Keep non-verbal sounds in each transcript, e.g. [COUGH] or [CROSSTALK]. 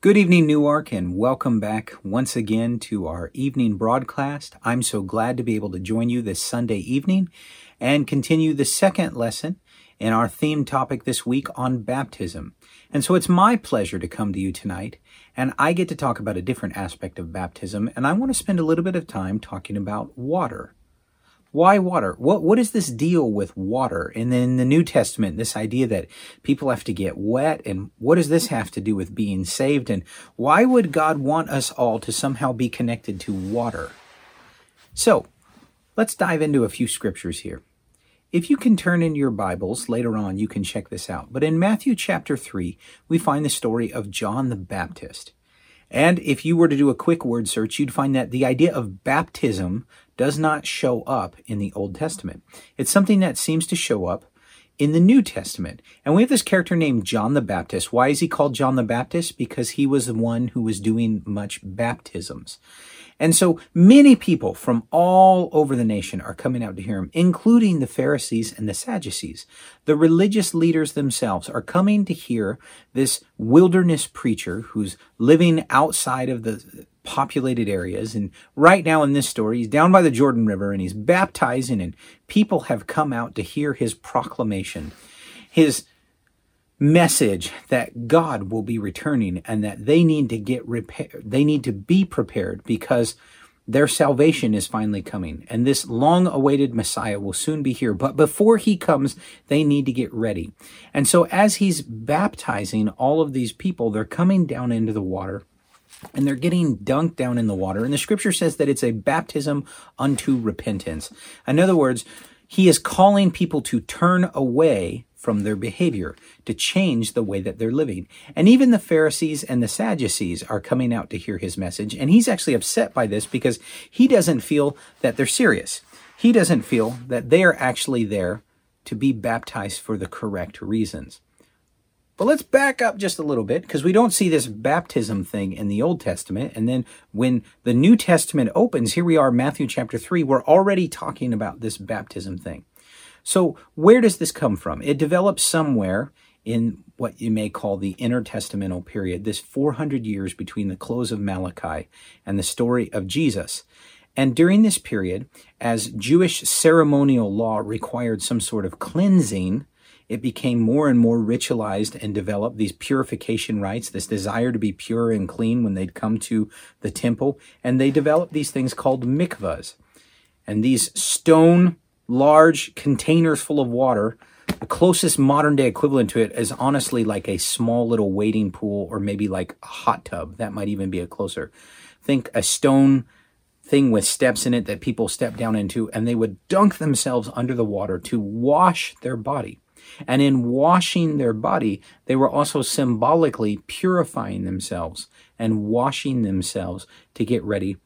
Good evening, Newark, and welcome back once again to our evening broadcast. I'm so glad to be able to join you this Sunday evening and continue the second lesson in our theme topic this week on baptism. And so it's my pleasure to come to you tonight, and I get to talk about a different aspect of baptism, and I want to spend a little bit of time talking about water. Why water? What what is this deal with water? And then in the New Testament, this idea that people have to get wet, and what does this have to do with being saved? And why would God want us all to somehow be connected to water? So, let's dive into a few scriptures here. If you can turn in your Bibles later on, you can check this out. But in Matthew chapter 3, we find the story of John the Baptist. And if you were to do a quick word search, you'd find that the idea of baptism does not show up in the Old Testament. It's something that seems to show up in the New Testament. And we have this character named John the Baptist. Why is he called John the Baptist? Because he was the one who was doing much baptisms. And so many people from all over the nation are coming out to hear him, including the Pharisees and the Sadducees. The religious leaders themselves are coming to hear this wilderness preacher who's living outside of the populated areas. And right now in this story, he's down by the Jordan River and he's baptizing, and people have come out to hear his proclamation. His message that God will be returning and that they need to get repair they need to be prepared because their salvation is finally coming and this long awaited Messiah will soon be here but before he comes they need to get ready and so as he's baptizing all of these people they're coming down into the water and they're getting dunked down in the water and the scripture says that it's a baptism unto repentance in other words he is calling people to turn away from their behavior, to change the way that they're living. And even the Pharisees and the Sadducees are coming out to hear his message. And he's actually upset by this because he doesn't feel that they're serious. He doesn't feel that they are actually there to be baptized for the correct reasons. But let's back up just a little bit because we don't see this baptism thing in the Old Testament. And then when the New Testament opens, here we are, Matthew chapter 3, we're already talking about this baptism thing. So, where does this come from? It develops somewhere in what you may call the intertestamental period, this 400 years between the close of Malachi and the story of Jesus. And during this period, as Jewish ceremonial law required some sort of cleansing, it became more and more ritualized and developed these purification rites, this desire to be pure and clean when they'd come to the temple. And they developed these things called mikvahs. And these stone large containers full of water. The closest modern day equivalent to it is honestly like a small little wading pool or maybe like a hot tub. That might even be a closer. Think a stone thing with steps in it that people step down into and they would dunk themselves under the water to wash their body. And in washing their body, they were also symbolically purifying themselves and washing themselves to get ready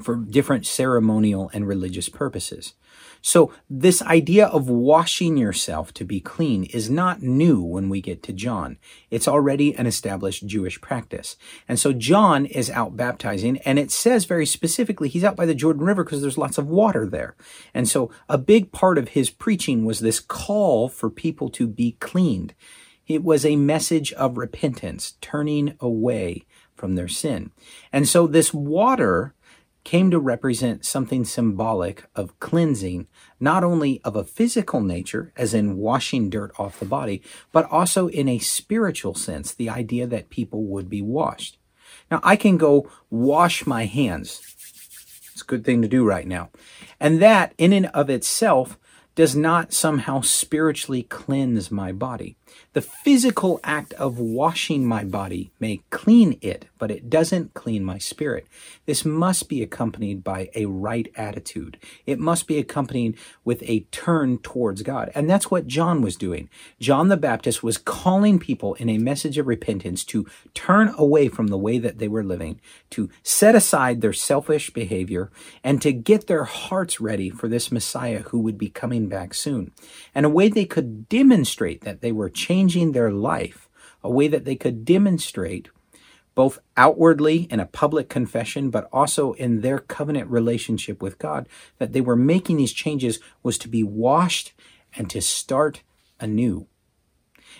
for different ceremonial and religious purposes. So this idea of washing yourself to be clean is not new when we get to John. It's already an established Jewish practice. And so John is out baptizing and it says very specifically he's out by the Jordan River because there's lots of water there. And so a big part of his preaching was this call for people to be cleaned. It was a message of repentance, turning away from their sin. And so this water came to represent something symbolic of cleansing, not only of a physical nature, as in washing dirt off the body, but also in a spiritual sense, the idea that people would be washed. Now, I can go wash my hands. It's a good thing to do right now. And that, in and of itself, does not somehow spiritually cleanse my body. The physical act of washing my body may clean it, but it doesn't clean my spirit. This must be accompanied by a right attitude. It must be accompanied with a turn towards God. And that's what John was doing. John the Baptist was calling people in a message of repentance to turn away from the way that they were living, to set aside their selfish behavior, and to get their hearts ready for this Messiah who would be coming back soon. And a way they could demonstrate that they were changing their life, a way that they could demonstrate both outwardly in a public confession, but also in their covenant relationship with God, that they were making these changes was to be washed and to start anew.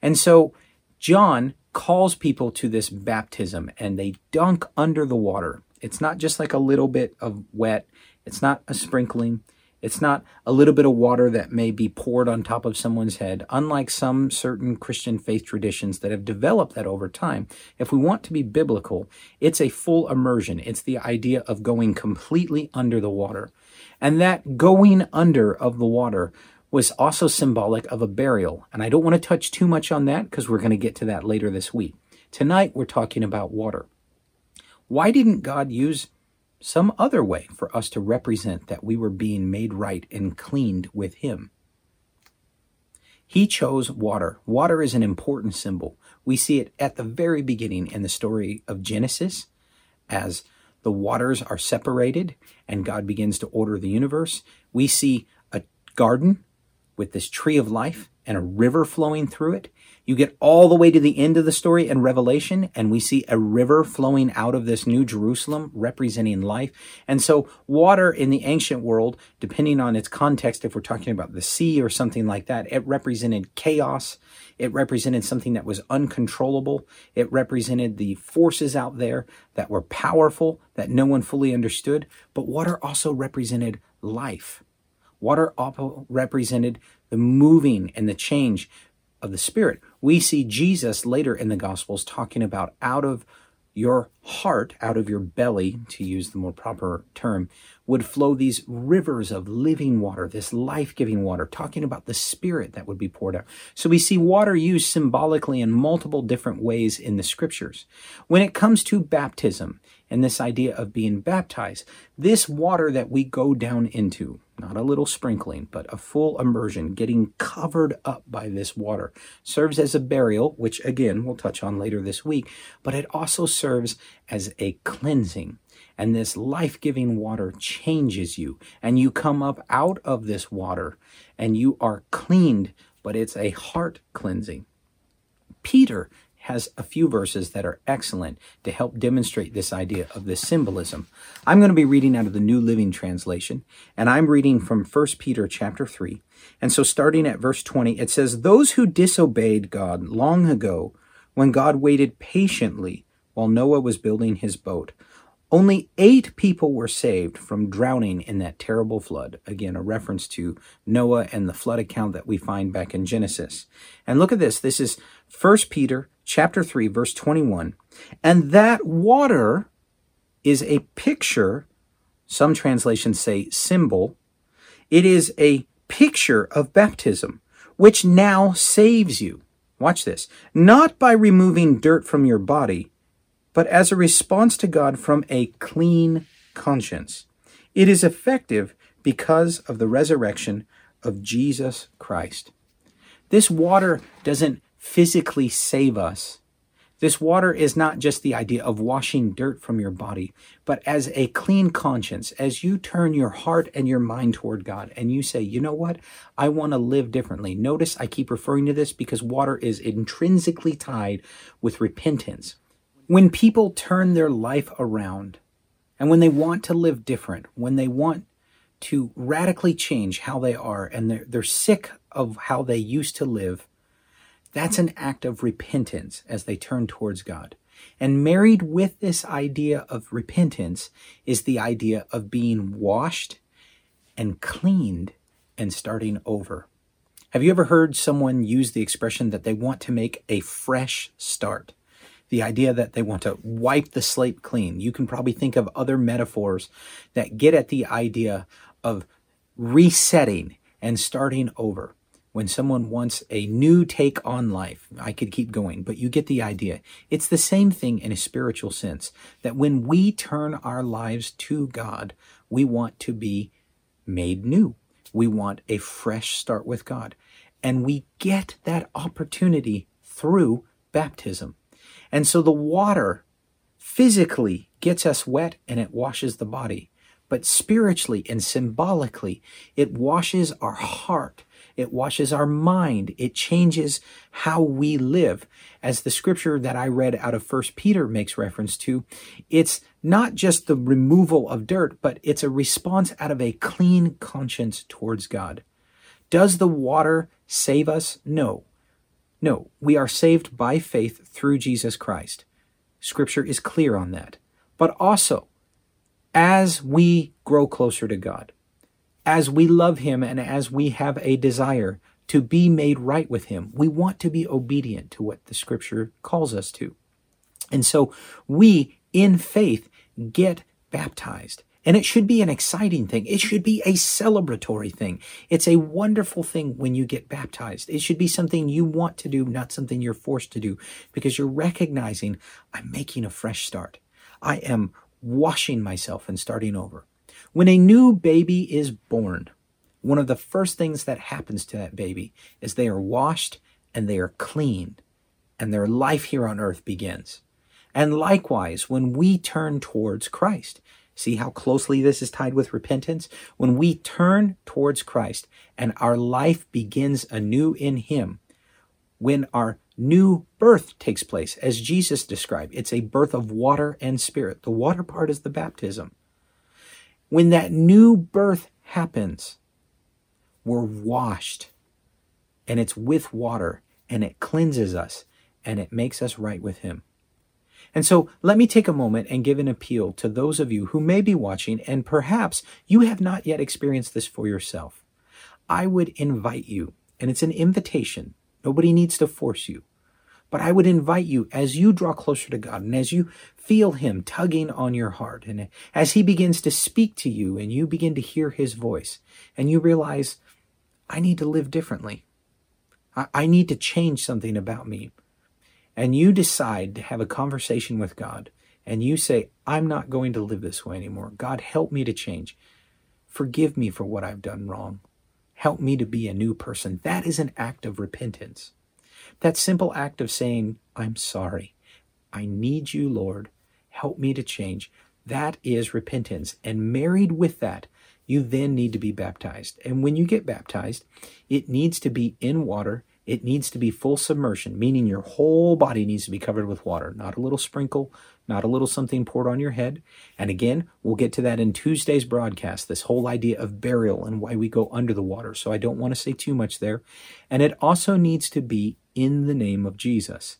And so John calls people to this baptism and they dunk under the water. It's not just like a little bit of wet, it's not a sprinkling, it's not a little bit of water that may be poured on top of someone's head, unlike some certain Christian faith traditions that have developed that over time. If we want to be biblical, it's a full immersion. It's the idea of going completely under the water. And that going under of the water was also symbolic of a burial. And I don't want to touch too much on that because we're going to get to that later this week. Tonight, we're talking about water. Why didn't God use some other way for us to represent that we were being made right and cleaned with Him. He chose water. Water is an important symbol. We see it at the very beginning in the story of Genesis as the waters are separated and God begins to order the universe. We see a garden with this tree of life and a river flowing through it. You get all the way to the end of the story in Revelation, and we see a river flowing out of this new Jerusalem representing life. And so, water in the ancient world, depending on its context, if we're talking about the sea or something like that, it represented chaos. It represented something that was uncontrollable. It represented the forces out there that were powerful, that no one fully understood. But water also represented life. Water also represented the moving and the change of the Spirit. We see Jesus later in the Gospels talking about out of your heart, out of your belly, to use the more proper term, would flow these rivers of living water, this life giving water, talking about the Spirit that would be poured out. So we see water used symbolically in multiple different ways in the scriptures. When it comes to baptism and this idea of being baptized, this water that we go down into, not a little sprinkling, but a full immersion, getting covered up by this water, serves as a burial, which again we'll touch on later this week, but it also serves as a cleansing. And this life giving water changes you, and you come up out of this water and you are cleaned, but it's a heart cleansing. Peter has a few verses that are excellent to help demonstrate this idea of this symbolism. I'm going to be reading out of the New Living Translation, and I'm reading from 1 Peter chapter 3. And so starting at verse 20, it says, Those who disobeyed God long ago, when God waited patiently while Noah was building his boat, only eight people were saved from drowning in that terrible flood. Again, a reference to Noah and the flood account that we find back in Genesis. And look at this. This is 1 Peter chapter 3 verse 21. And that water is a picture, some translations say symbol. It is a picture of baptism, which now saves you. Watch this. Not by removing dirt from your body, but as a response to God from a clean conscience. It is effective because of the resurrection of Jesus Christ. This water doesn't physically save us. This water is not just the idea of washing dirt from your body, but as a clean conscience, as you turn your heart and your mind toward God and you say, you know what? I want to live differently. Notice I keep referring to this because water is intrinsically tied with repentance. When people turn their life around and when they want to live different, when they want to radically change how they are and they're, they're sick of how they used to live, that's an act of repentance as they turn towards God. And married with this idea of repentance is the idea of being washed and cleaned and starting over. Have you ever heard someone use the expression that they want to make a fresh start? the idea that they want to wipe the slate clean. You can probably think of other metaphors that get at the idea of resetting and starting over. When someone wants a new take on life, I could keep going, but you get the idea. It's the same thing in a spiritual sense that when we turn our lives to God, we want to be made new. We want a fresh start with God. And we get that opportunity through baptism. And so the water physically gets us wet and it washes the body. But spiritually and symbolically, it washes our heart. It washes our mind. It changes how we live. As the scripture that I read out of First Peter makes reference to, it's not just the removal of dirt, but it's a response out of a clean conscience towards God. Does the water save us? No. No, we are saved by faith through Jesus Christ. Scripture is clear on that. But also, as we grow closer to God, as we love Him, and as we have a desire to be made right with Him, we want to be obedient to what the Scripture calls us to. And so we, in faith, get baptized. And it should be an exciting thing. It should be a celebratory thing. It's a wonderful thing when you get baptized. It should be something you want to do, not something you're forced to do, because you're recognizing I'm making a fresh start. I am washing myself and starting over. When a new baby is born, one of the first things that happens to that baby is they are washed and they are clean, and their life here on earth begins. And likewise, when we turn towards Christ, See how closely this is tied with repentance? When we turn towards Christ and our life begins anew in Him, when our new birth takes place, as Jesus described, it's a birth of water and spirit. The water part is the baptism. When that new birth happens, we're washed and it's with water and it cleanses us and it makes us right with Him. And so let me take a moment and give an appeal to those of you who may be watching and perhaps you have not yet experienced this for yourself. I would invite you, and it's an invitation. Nobody needs to force you. But I would invite you as you draw closer to God and as you feel Him tugging on your heart and as He begins to speak to you and you begin to hear His voice and you realize, I need to live differently. I, need to change something about me and you decide to have a conversation with God and you say, I'm not going to live this way anymore. God, help me to change. Forgive me for what I've done wrong. Help me to be a new person. That is an act of repentance. That simple act of saying, I'm sorry. I need you, Lord. Help me to change. That is repentance. And married with that, you then need to be baptized. And when you get baptized, it needs to be in water it needs to be full submersion, meaning your whole body needs to be covered with water, not a little sprinkle, not a little something poured on your head. And again, we'll get to that in Tuesday's broadcast, this whole idea of burial and why we go under the water. So I don't want to say too much there. And it also needs to be in the name of Jesus.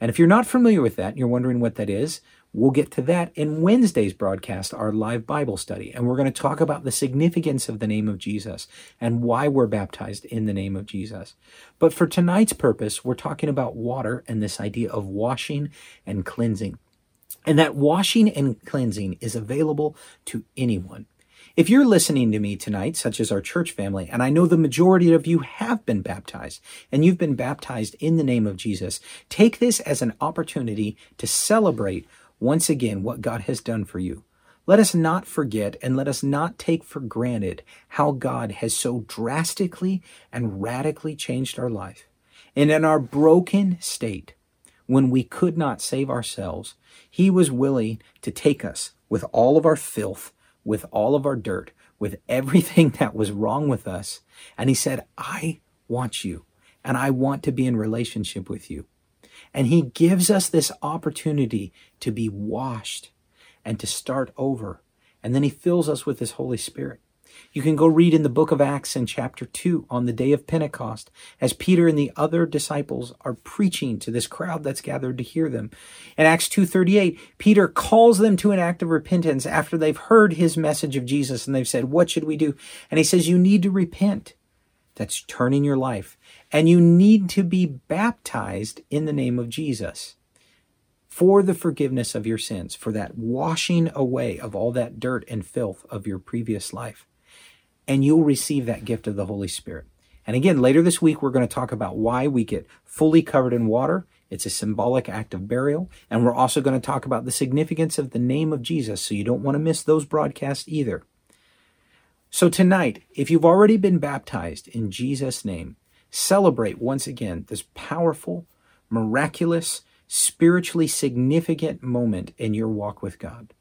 And if you're not familiar with that, and you're wondering what that is, We'll get to that in Wednesday's broadcast, our live Bible study. And we're going to talk about the significance of the name of Jesus and why we're baptized in the name of Jesus. But for tonight's purpose, we're talking about water and this idea of washing and cleansing. And that washing and cleansing is available to anyone. If you're listening to me tonight, such as our church family, and I know the majority of you have been baptized and you've been baptized in the name of Jesus, take this as an opportunity to celebrate once again what God has done for you. Let us not forget and let us not take for granted how God has so drastically and radically changed our life. And in our broken state, when we could not save ourselves, He was willing to take us with all of our filth, with all of our dirt, with everything [LAUGHS] that was wrong with us. And He said, I want you, and I want to be in relationship with you. And he gives us this opportunity to be washed and to start over. And then he fills us with his Holy Spirit. You can go read in the book of Acts in chapter 2 on the day of Pentecost as Peter and the other disciples are preaching to this crowd that's gathered to hear them. In Acts 2:38, Peter calls them to an act of repentance after they've heard his message of Jesus and they've said, "What should we do?" And he says, "You need to repent." That's turning your life and you need to be baptized in the name of Jesus for the forgiveness of your sins, for that washing away of all that dirt and filth of your previous life. And you'll receive that gift of the Holy Spirit. And again, later this week, we're going to talk about why we get fully covered in water. It's a symbolic act of burial. And we're also going to talk about the significance of the name of Jesus. So you don't want to miss those broadcasts either. So tonight, if you've already been baptized in Jesus' name, celebrate once again this powerful, miraculous, spiritually significant moment in your walk with God.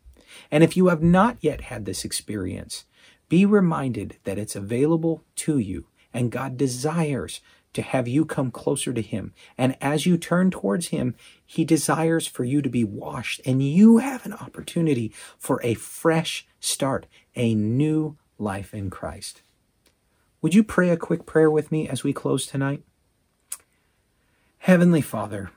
And if you have not yet had this experience, be reminded that it's available to you and God desires to have you come closer to Him. And as you turn towards Him, He desires for you to be washed and you have an opportunity for a fresh start, a new life in Christ. Would you pray a quick prayer with me as we close tonight? Heavenly Father,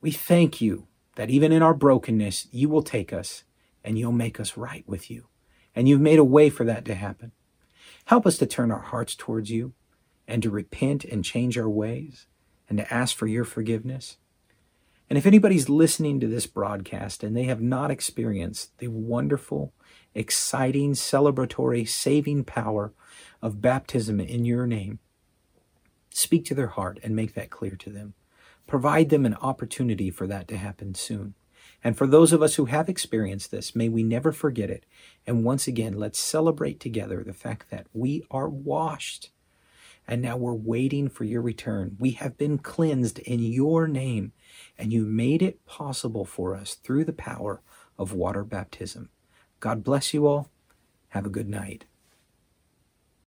we thank you that even in our brokenness, you will take us and you'll make us right with you. And you've made a way for that to happen. Help us to turn our hearts towards you and to repent and change our ways and to ask for your forgiveness. And if anybody's listening to this broadcast and they have not experienced the wonderful, exciting, celebratory, saving power of baptism in your name, speak to their heart and make that clear to them. Provide them an opportunity for that to happen soon. And for those of us who have experienced this, may we never forget it. And once again, let's celebrate together the fact that we are washed and now we're waiting for your return. We have been cleansed in your name, and you made it possible for us through the power of water baptism. God bless you all. Have a good night.